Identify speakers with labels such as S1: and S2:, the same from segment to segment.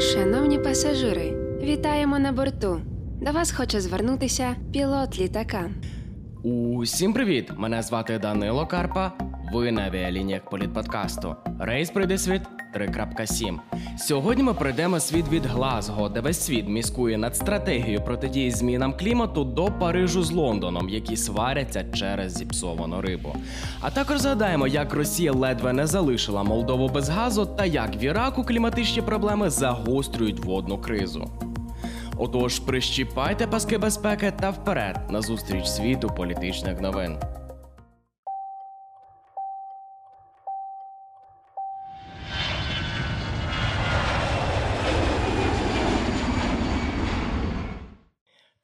S1: Шановні пасажири, вітаємо на борту. До вас хоче звернутися пілот літака.
S2: Усім привіт! Мене звати Данило Карпа. Ви на авіалініях політподкасту. Рейс прийде світ 3.7. Сьогодні ми пройдемо світ від Глазго, де весь світ міскує над стратегією протидії змінам клімату до Парижу з Лондоном, які сваряться через зіпсовану рибу. А також згадаємо, як Росія ледве не залишила Молдову без газу та як в Іраку кліматичні проблеми загострюють водну кризу. Отож, прищіпайте паски безпеки та вперед на зустріч світу політичних новин.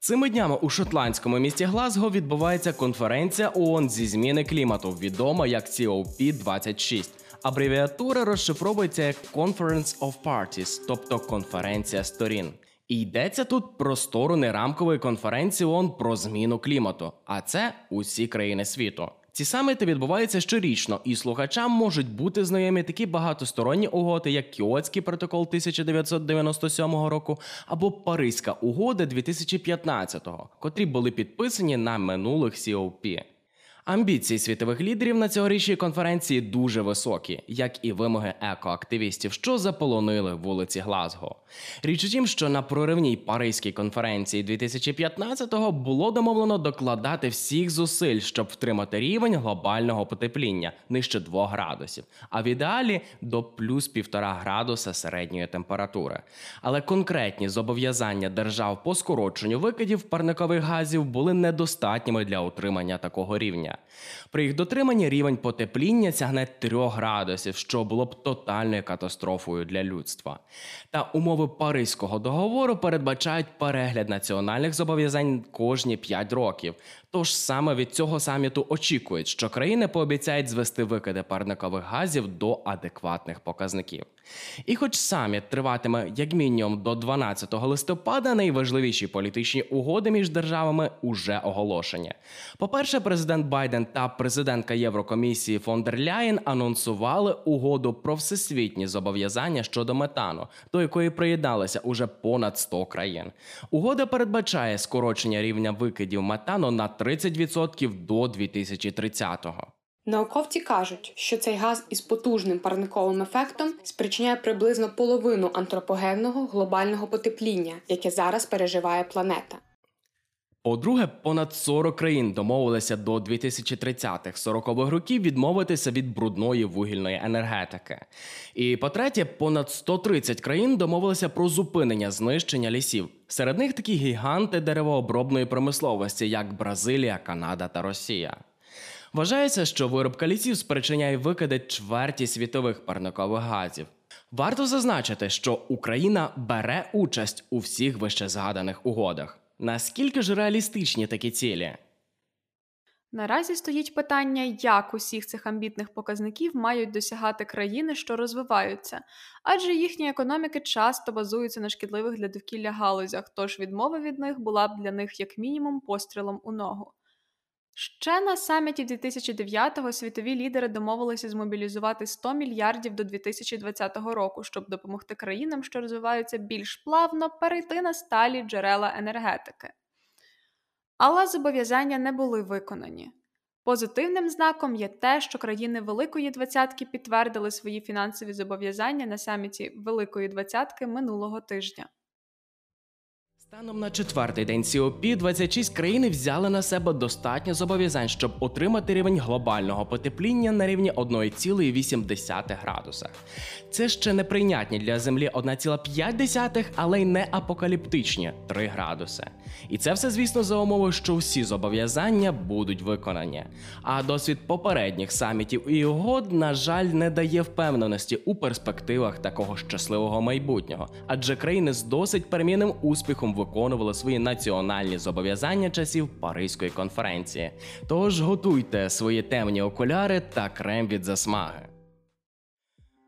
S2: Цими днями у шотландському місті Глазго відбувається конференція ООН зі зміни клімату, відома як COP26. Абревіатура розшифровується як Conference of Parties, тобто конференція сторін. І йдеться тут про сторони рамкової конференції ООН про зміну клімату, а це усі країни світу. Ці саміти відбуваються щорічно, і слухачам можуть бути знайомі такі багатосторонні угоди, як Кіотський протокол 1997 року або Паризька угода 2015-го, котрі були підписані на минулих COP. Амбіції світових лідерів на цьогорічній конференції дуже високі, як і вимоги екоактивістів, що заполонили вулиці Глазго. Річ у тім, що на проривній Паризькій конференції 2015-го було домовлено докладати всіх зусиль, щоб втримати рівень глобального потепління нижче 2 градусів, а в ідеалі до плюс 1,5 градуса середньої температури. Але конкретні зобов'язання держав по скороченню викидів парникових газів були недостатніми для утримання такого рівня. При їх дотриманні рівень потепління сягне 3 градусів, що було б тотальною катастрофою для людства. Та умови Паризького договору передбачають перегляд національних зобов'язань кожні 5 років. Тож саме від цього саміту очікують, що країни пообіцяють звести викиди парникових газів до адекватних показників. І хоч саміт триватиме як мінімум до 12 листопада, найважливіші політичні угоди між державами уже оголошені. По-перше, президент Байден та президентка Єврокомісії фон дер Ляєн анонсували угоду про всесвітні зобов'язання щодо метану, до якої приєдналися уже понад 100 країн. Угода передбачає скорочення рівня викидів метану на 30% до 2030-го.
S3: Науковці кажуть, що цей газ із потужним парниковим ефектом спричиняє приблизно половину антропогенного глобального потепління, яке зараз переживає планета.
S2: По-друге, понад 40 країн домовилися до 2030-х 40-х років відмовитися від брудної вугільної енергетики. І по-третє, понад 130 країн домовилися про зупинення знищення лісів. Серед них такі гіганти деревообробної промисловості, як Бразилія, Канада та Росія. Вважається, що виробка лісів спричиняє викиди чверті світових парникових газів. Варто зазначити, що Україна бере участь у всіх вищезгаданих угодах. Наскільки ж реалістичні такі цілі?
S4: Наразі стоїть питання, як усіх цих амбітних показників мають досягати країни, що розвиваються, адже їхні економіки часто базуються на шкідливих для довкілля галузях, тож відмова від них була б для них як мінімум пострілом у ногу. Ще на саміті 2009-го світові лідери домовилися змобілізувати 100 мільярдів до 2020 року, щоб допомогти країнам, що розвиваються більш плавно, перейти на сталі джерела енергетики. Але зобов'язання не були виконані. Позитивним знаком є те, що країни Великої Двадцятки підтвердили свої фінансові зобов'язання на саміті Великої Двадцятки минулого тижня.
S2: Станом на четвертий день COP 26 країни взяли на себе достатньо зобов'язань, щоб отримати рівень глобального потепління на рівні 1,8 градуса. Це ще не прийнятні для Землі 1,5, але й не апокаліптичні 3 градуси. І це все, звісно, за умови, що всі зобов'язання будуть виконані. А досвід попередніх самітів і угод, на жаль, не дає впевненості у перспективах такого щасливого майбутнього, адже країни з досить перемінним успіхом виконували свої національні зобов'язання часів Паризької конференції. Тож готуйте свої темні окуляри та крем від засмаги.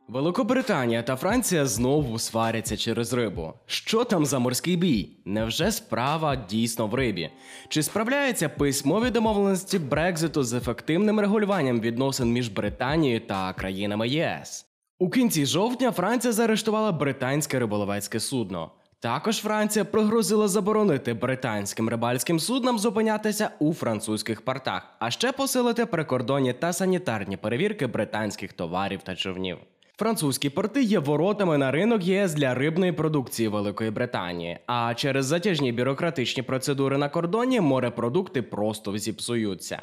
S2: Великобританія та Франція знову сваряться через рибу. Що там за морський бій? Невже справа дійсно в рибі? Чи справляються письмові домовленості Брекзиту з ефективним регулюванням відносин між Британією та країнами ЄС? У кінці жовтня Франція заарештувала британське риболовецьке судно. Також Франція пригрозила заборонити британським рибальським суднам зупинятися у французьких портах, а ще посилити прикордонні та санітарні перевірки британських товарів та човнів. Французькі порти є воротами на ринок ЄС для рибної продукції Великої Британії. А через затяжні бюрократичні процедури на кордоні морепродукти просто зіпсуються.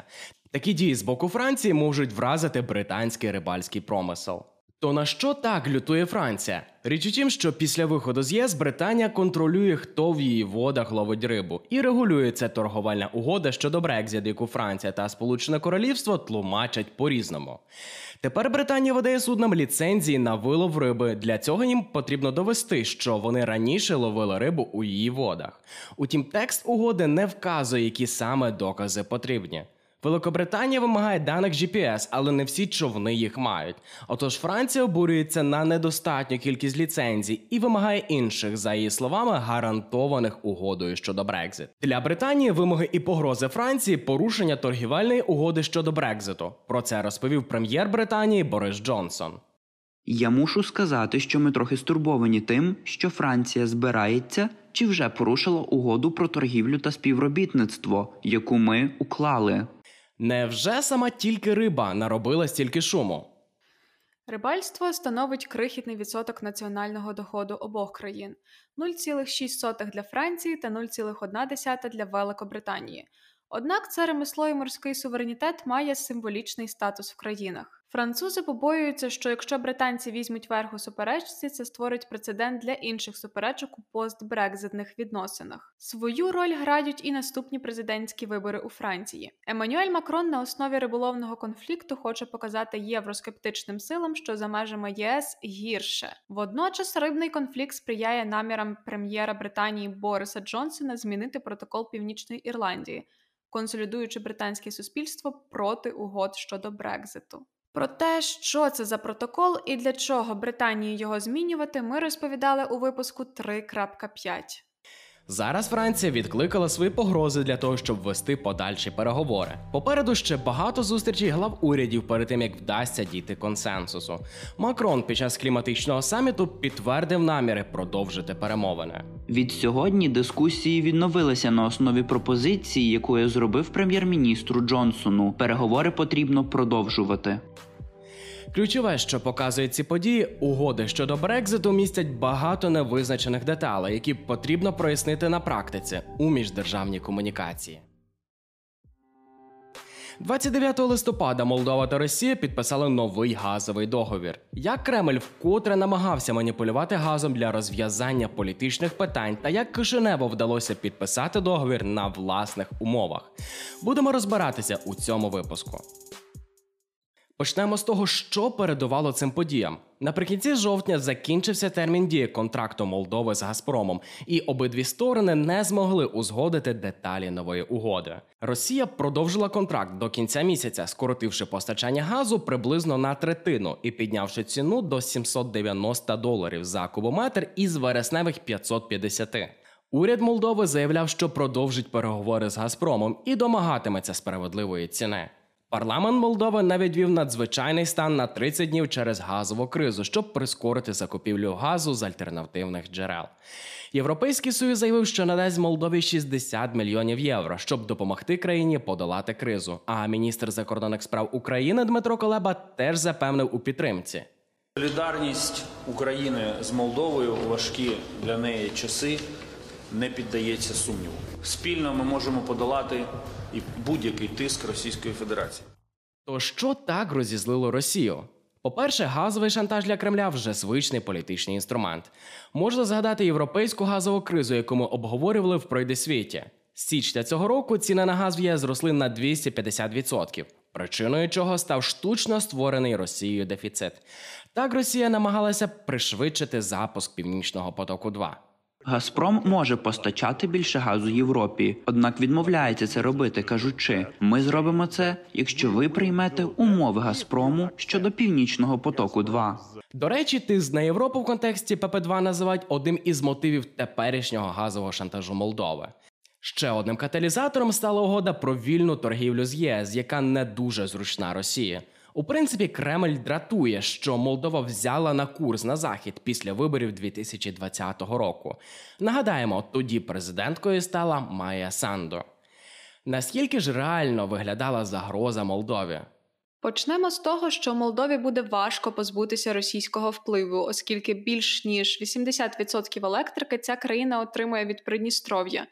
S2: Такі дії з боку Франції можуть вразити британський рибальський промисел. То на що так лютує Франція? Річ у тім, що після виходу з ЄС Британія контролює, хто в її водах ловить рибу, і регулює це торговельна угода щодо Брекзит, яку Франція та Сполучене Королівство тлумачать по-різному. Тепер Британія видає суднам ліцензії на вилов риби. Для цього їм потрібно довести, що вони раніше ловили рибу у її водах. Утім, текст угоди не вказує, які саме докази потрібні. Великобританія вимагає даних GPS, але не всі човни їх мають. Отож Франція обурюється на недостатню кількість ліцензій і вимагає інших, за її словами, гарантованих угодою щодо Брекзит. Для Британії вимоги і погрози Франції порушення торгівельної угоди щодо Брекзиту. Про це розповів прем'єр Британії Борис Джонсон.
S5: Я мушу сказати, що ми трохи стурбовані тим, що Франція збирається чи вже порушила угоду про торгівлю та співробітництво, яку ми уклали.
S2: Невже сама тільки риба наробила стільки шуму?
S4: Рибальство становить крихітний відсоток національного доходу обох країн 0,6 для Франції та 0,1 для Великобританії. Однак це ремесло і морський суверенітет має символічний статус в країнах. Французи побоюються, що якщо британці візьмуть верх у суперечці, це створить прецедент для інших суперечок у постбрекзитних відносинах. Свою роль грають і наступні президентські вибори у Франції. Еммануель Макрон на основі риболовного конфлікту хоче показати євроскептичним силам, що за межами ЄС гірше. Водночас рибний конфлікт сприяє намірам прем'єра Британії Бориса Джонсона змінити протокол Північної Ірландії, консолідуючи британське суспільство проти угод щодо Брекзиту. Про те, що це за протокол і для чого Британії його змінювати, ми розповідали у випуску 3.5.
S2: Зараз Франція відкликала свої погрози для того, щоб вести подальші переговори. Попереду ще багато зустрічей глав урядів перед тим, як вдасться дійти консенсусу. Макрон під час кліматичного саміту підтвердив наміри продовжити перемовини.
S5: Від сьогодні дискусії відновилися на основі пропозиції, яку я зробив прем'єр-міністру Джонсону. Переговори потрібно продовжувати.
S2: Ключове, що показують ці події, угоди щодо Брекзиту містять багато невизначених деталей, які потрібно прояснити на практиці у міждержавній комунікації. 29 листопада Молдова та Росія підписали новий газовий договір. Як Кремль вкотре намагався маніпулювати газом для розв'язання політичних питань, та як Кишиневу вдалося підписати договір на власних умовах. Будемо розбиратися у цьому випуску. Почнемо з того, що передувало цим подіям. Наприкінці жовтня закінчився термін дії контракту Молдови з Газпромом, і обидві сторони не змогли узгодити деталі нової угоди. Росія продовжила контракт до кінця місяця, скоротивши постачання газу приблизно на третину і піднявши ціну до 790 доларів за кубометр із вересневих 550. Уряд Молдови заявляв, що продовжить переговори з Газпромом і домагатиметься справедливої ціни. Парламент Молдови навіть вів надзвичайний стан на 30 днів через газову кризу, щоб прискорити закупівлю газу з альтернативних джерел. Європейський союз заявив, що надасть Молдові 60 мільйонів євро, щоб допомогти країні подолати кризу. А міністр закордонних справ України Дмитро Колеба теж запевнив у підтримці.
S6: Солідарність України з Молдовою у важкі для неї часи не піддається сумніву. Спільно ми можемо подолати і будь-який тиск Російської Федерації.
S2: То що так розізлило Росію? По-перше, газовий шантаж для Кремля вже звичний політичний інструмент. Можна згадати європейську газову кризу, яку ми обговорювали в пройдесвіті. З січня цього року ціни на газ в ЄС зросли на 250%, причиною чого став штучно створений Росією дефіцит. Так Росія намагалася пришвидшити запуск Північного потоку 2
S5: Газпром може постачати більше газу Європі, однак відмовляється це робити, кажучи: ми зробимо це, якщо ви приймете умови Газпрому щодо північного потоку. 2
S2: До речі, тиск на Європу в контексті ПП2 називають одним із мотивів теперішнього газового шантажу Молдови. Ще одним каталізатором стала угода про вільну торгівлю з ЄС, яка не дуже зручна Росії. У принципі, Кремль дратує, що Молдова взяла на курс на захід після виборів 2020 року. Нагадаємо, тоді президенткою стала Майя Сандо. Наскільки ж реально виглядала загроза Молдові?
S4: Почнемо з того, що Молдові буде важко позбутися російського впливу, оскільки більш ніж 80% електрики ця країна отримує від Придністров'я,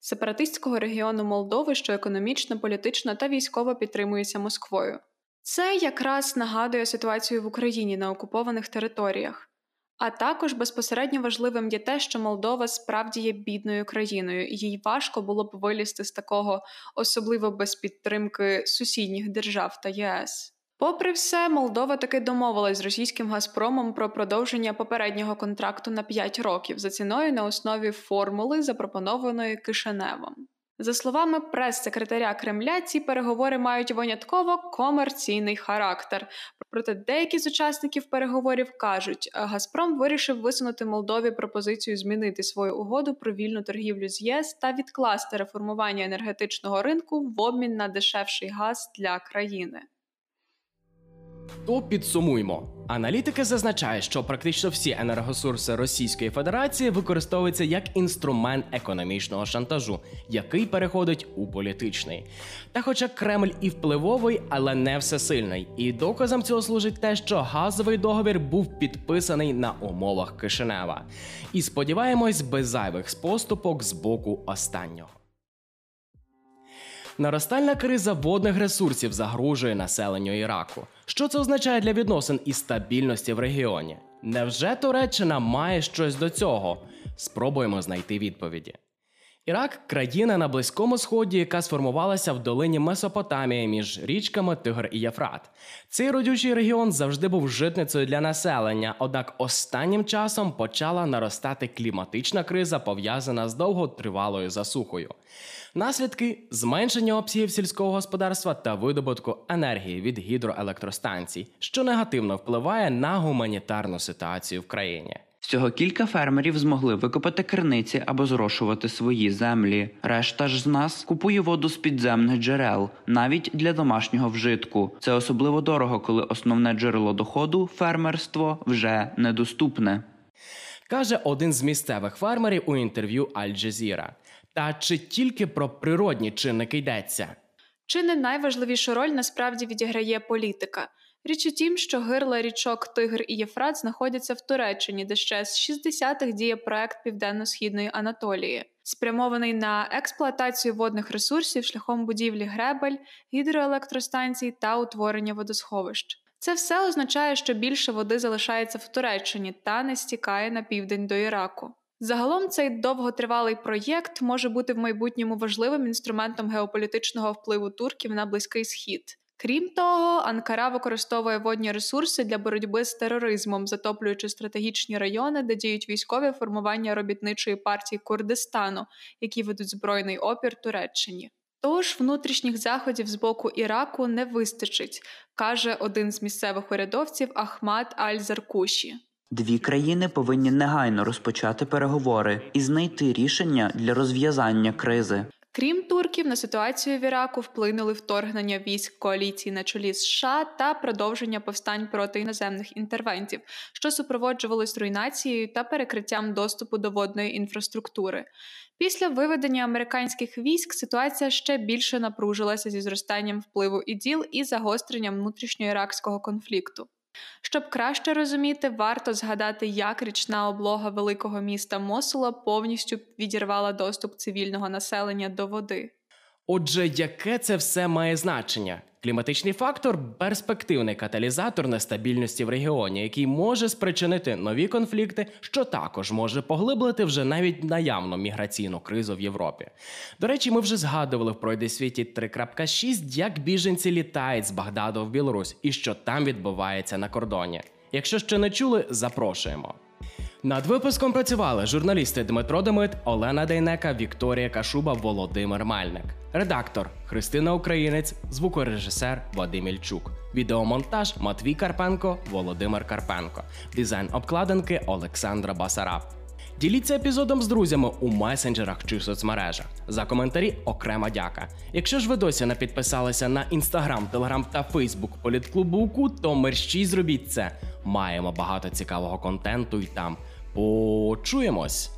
S4: сепаратистського регіону Молдови, що економічно, політично та військово підтримується Москвою. Це якраз нагадує ситуацію в Україні на окупованих територіях. А також безпосередньо важливим є те, що Молдова справді є бідною країною, і їй важко було б вилізти з такого, особливо без підтримки сусідніх держав та ЄС. Попри все, Молдова таки домовилась з російським Газпромом про продовження попереднього контракту на 5 років за ціною на основі формули, запропонованої Кишиневом. За словами прес-секретаря Кремля, ці переговори мають винятково комерційний характер. Проте деякі з учасників переговорів кажуть, Газпром вирішив висунути Молдові пропозицію змінити свою угоду про вільну торгівлю з ЄС та відкласти реформування енергетичного ринку в обмін на дешевший газ для країни.
S2: То підсумуймо. Аналітики зазначають, що практично всі енергосурси Російської Федерації використовуються як інструмент економічного шантажу, який переходить у політичний. Та хоча Кремль і впливовий, але не всесильний. І доказом цього служить те, що газовий договір був підписаний на умовах Кишинева. І сподіваємось, без зайвих поступок з боку останнього. Наростальна криза водних ресурсів загрожує населенню Іраку. Що це означає для відносин і стабільності в регіоні? Невже Туреччина має щось до цього? Спробуємо знайти відповіді. Ірак країна на Близькому Сході, яка сформувалася в долині Месопотамії між річками Тигр і Єфрат. Цей родючий регіон завжди був житницею для населення, однак останнім часом почала наростати кліматична криза, пов'язана з довготривалою засухою. Наслідки зменшення обсягів сільського господарства та видобутку енергії від гідроелектростанцій, що негативно впливає на гуманітарну ситуацію в країні.
S5: Всього кілька фермерів змогли викопати криниці або зрошувати свої землі. Решта ж з нас купує воду з підземних джерел, навіть для домашнього вжитку. Це особливо дорого, коли основне джерело доходу фермерство вже недоступне.
S2: Каже один з місцевих фермерів у інтерв'ю Аль Джазіра. Та чи тільки про природні чинники йдеться?
S4: Чи не найважливішу роль насправді відіграє політика? Річ у тім, що гирла річок Тигр і Єфрат знаходяться в Туреччині, де ще з 60-х діє проект Південно-Східної Анатолії, спрямований на експлуатацію водних ресурсів шляхом будівлі гребель, гідроелектростанцій та утворення водосховищ. Це все означає, що більше води залишається в Туреччині та не стікає на південь до Іраку. Загалом цей довготривалий проєкт може бути в майбутньому важливим інструментом геополітичного впливу турків на близький схід. Крім того, Анкара використовує водні ресурси для боротьби з тероризмом, затоплюючи стратегічні райони, де діють військові формування робітничої партії Курдистану, які ведуть збройний опір Туреччині. Тож внутрішніх заходів з боку Іраку не вистачить, каже один з місцевих урядовців Ахмад Аль-Заркуші.
S5: Дві країни повинні негайно розпочати переговори і знайти рішення для розв'язання кризи.
S4: Крім турків, на ситуацію в Іраку вплинули вторгнення військ коаліції на чолі США та продовження повстань проти іноземних інтервентів, що супроводжувались руйнацією та перекриттям доступу до водної інфраструктури. Після виведення американських військ ситуація ще більше напружилася зі зростанням впливу іділ і загостренням внутрішньоіракського конфлікту. Щоб краще розуміти, варто згадати, як річна облога великого міста Мосула повністю відірвала доступ цивільного населення до води.
S2: Отже, яке це все має значення? Кліматичний фактор перспективний каталізатор нестабільності в регіоні, який може спричинити нові конфлікти, що також може поглиблити вже навіть наявну міграційну кризу в Європі. До речі, ми вже згадували в пройди світі 3.6, як біженці літають з Багдаду в Білорусь і що там відбувається на кордоні. Якщо ще не чули, запрошуємо. Над випуском працювали журналісти Дмитро Демит, Олена Дейнека, Вікторія Кашуба, Володимир Мальник, редактор Христина Українець, звукорежисер Вадим Ільчук, відеомонтаж Матвій Карпенко, Володимир Карпенко, дизайн обкладинки Олександра Басараб. Діліться епізодом з друзями у месенджерах чи соцмережах. За коментарі окрема дяка. Якщо ж ви досі не підписалися на інстаграм, телеграм та фейсбук політклубу УКУ, то мерщій зробіть це. Маємо багато цікавого контенту і там. Почуємось!